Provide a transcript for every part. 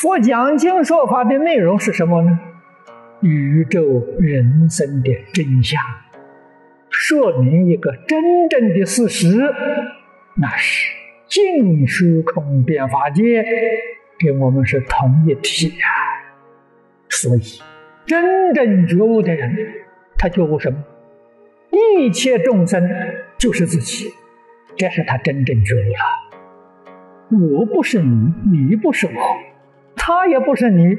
佛讲经说法的内容是什么呢？宇宙人生的真相，说明一个真正的事实，那是净虚空变法界跟我们是同一体啊。所以，真正觉悟的人，他觉悟什么？一切众生就是自己，这是他真正觉悟了。我不是你，你不是我，他也不是你，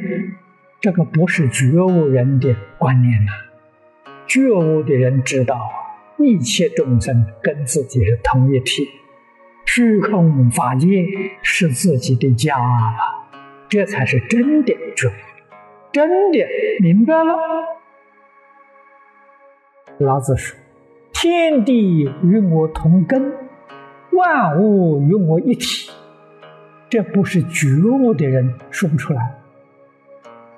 这个不是觉悟人的观念呐。觉悟的人知道，一切众生跟自己是同一体，虚空法界是自己的家了，这才是真的觉悟，真的明白了。老子说。天地与我同根，万物与我一体，这不是觉悟的人说不出来。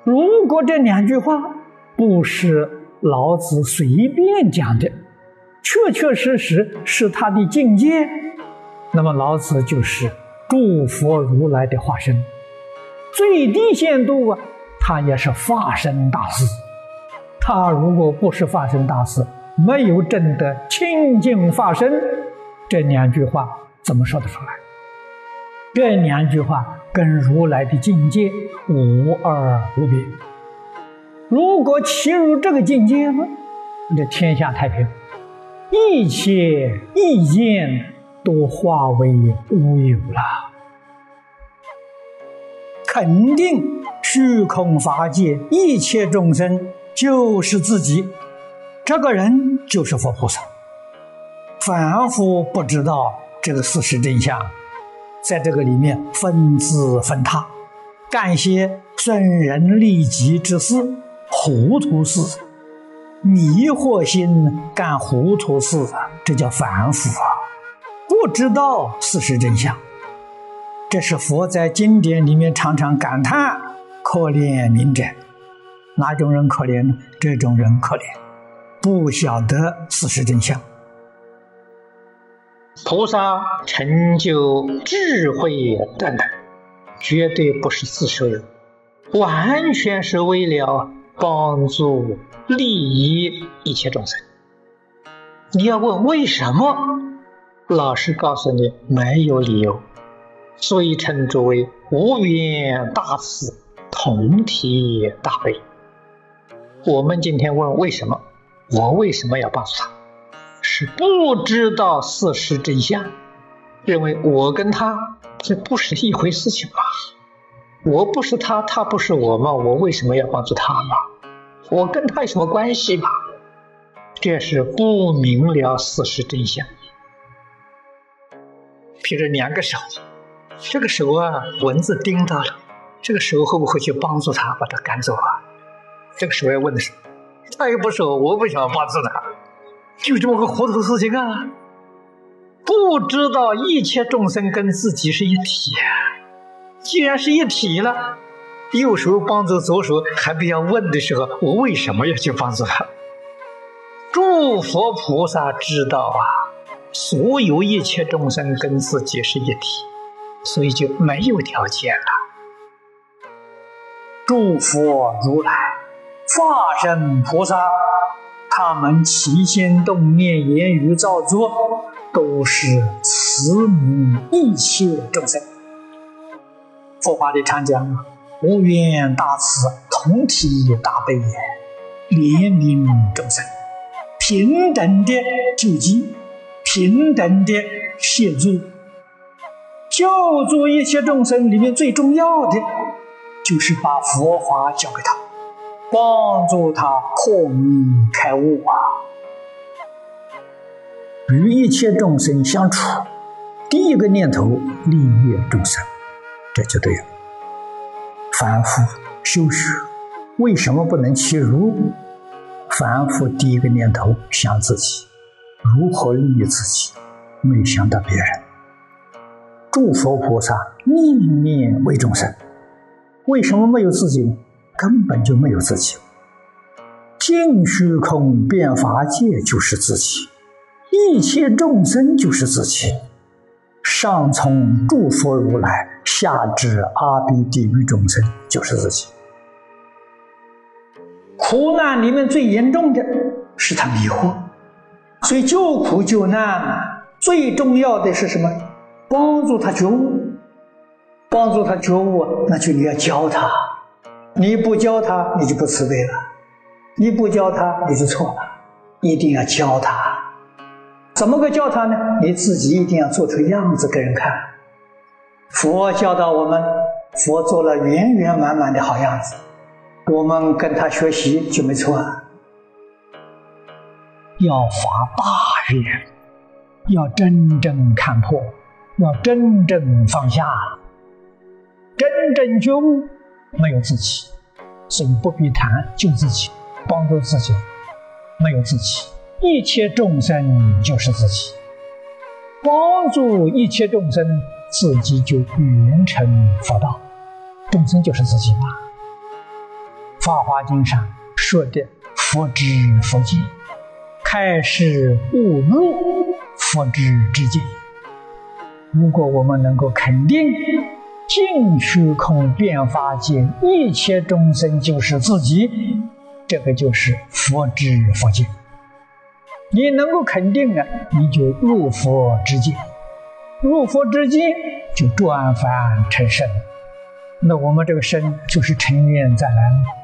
如果这两句话不是老子随便讲的，确确实实是他的境界，那么老子就是诸佛如来的化身，最低限度啊，他也是化身大师。他如果不是化身大师，没有证得清净化身，这两句话怎么说得出来？这两句话跟如来的境界无二无别。如果切入这个境界呢，这天下太平，一切意见都化为乌有了。肯定虚空法界一切众生就是自己。这个人就是佛菩萨，凡夫不知道这个事实真相，在这个里面分资分他，干些损人利己之事、糊涂事、迷惑心干糊涂事，这叫凡夫啊！不知道事实真相，这是佛在经典里面常常感叹：可怜明者，哪种人可怜？这种人可怜。不晓得事实真相，菩萨成就智慧等等，绝对不是自受用，完全是为了帮助利益一切众生。你要问为什么？老师告诉你，没有理由，所以称之为无缘大慈，同体大悲。我们今天问为什么？我为什么要帮助他？是不知道事实真相，认为我跟他这不是一回事情吧？我不是他，他不是我嘛？我为什么要帮助他嘛？我跟他有什么关系嘛？这是不明了事实真相。譬如两个手，这个手啊，蚊子叮到了，这个手会不会去帮助他把他赶走啊？这个手要问的是。他又不是我，我不想帮助他，就这么个糊涂事情啊！不知道一切众生跟自己是一体啊！既然是一体了，右手帮助左手，还不要问的时候，我为什么要去帮助他？诸佛菩萨知道啊，所有一切众生跟自己是一体，所以就没有条件了。诸佛如来。化身菩萨，他们起心动念、言语造作，都是慈悯一切众生。佛法里常讲无缘大慈，同体大悲，怜悯众生，平等的救济，平等的协助。救助一切众生里面最重要的，就是把佛法教给他。帮助他破迷开悟啊！与一切众生相处，第一个念头利益众生，这就对了。凡夫修学，为什么不能欺辱？凡夫第一个念头想自己，如何利益自己，没想到别人。诸佛菩萨念念为众生，为什么没有自己呢？根本就没有自己，净虚空变法界就是自己，一切众生就是自己，上从诸佛如来，下至阿鼻地狱众生，就是自己。苦难里面最严重的是他迷惑，所以救苦救难最重要的是什么？帮助他觉悟，帮助他觉悟，那就你要教他，你不教他，你就不慈悲了；你不教他，你就错了。一定要教他，怎么个教他呢？你自己一定要做出样子给人看。佛教导我们，佛做了圆圆满满的好样子。我们跟他学习就没错，要发大愿，要真正看破，要真正放下，真正觉悟，没有自己，所以不必谈救自己，帮助自己，没有自己，一切众生就是自己，帮助一切众生，自己就圆成佛道，众生就是自己嘛。《法华经》上说的“佛知佛见”，开示悟入佛知之见。如果我们能够肯定净虚空变法界一切众生就是自己，这个就是佛知佛见。你能够肯定啊，你就入佛之境，入佛之境就转凡成圣。那我们这个生就是成愿再来。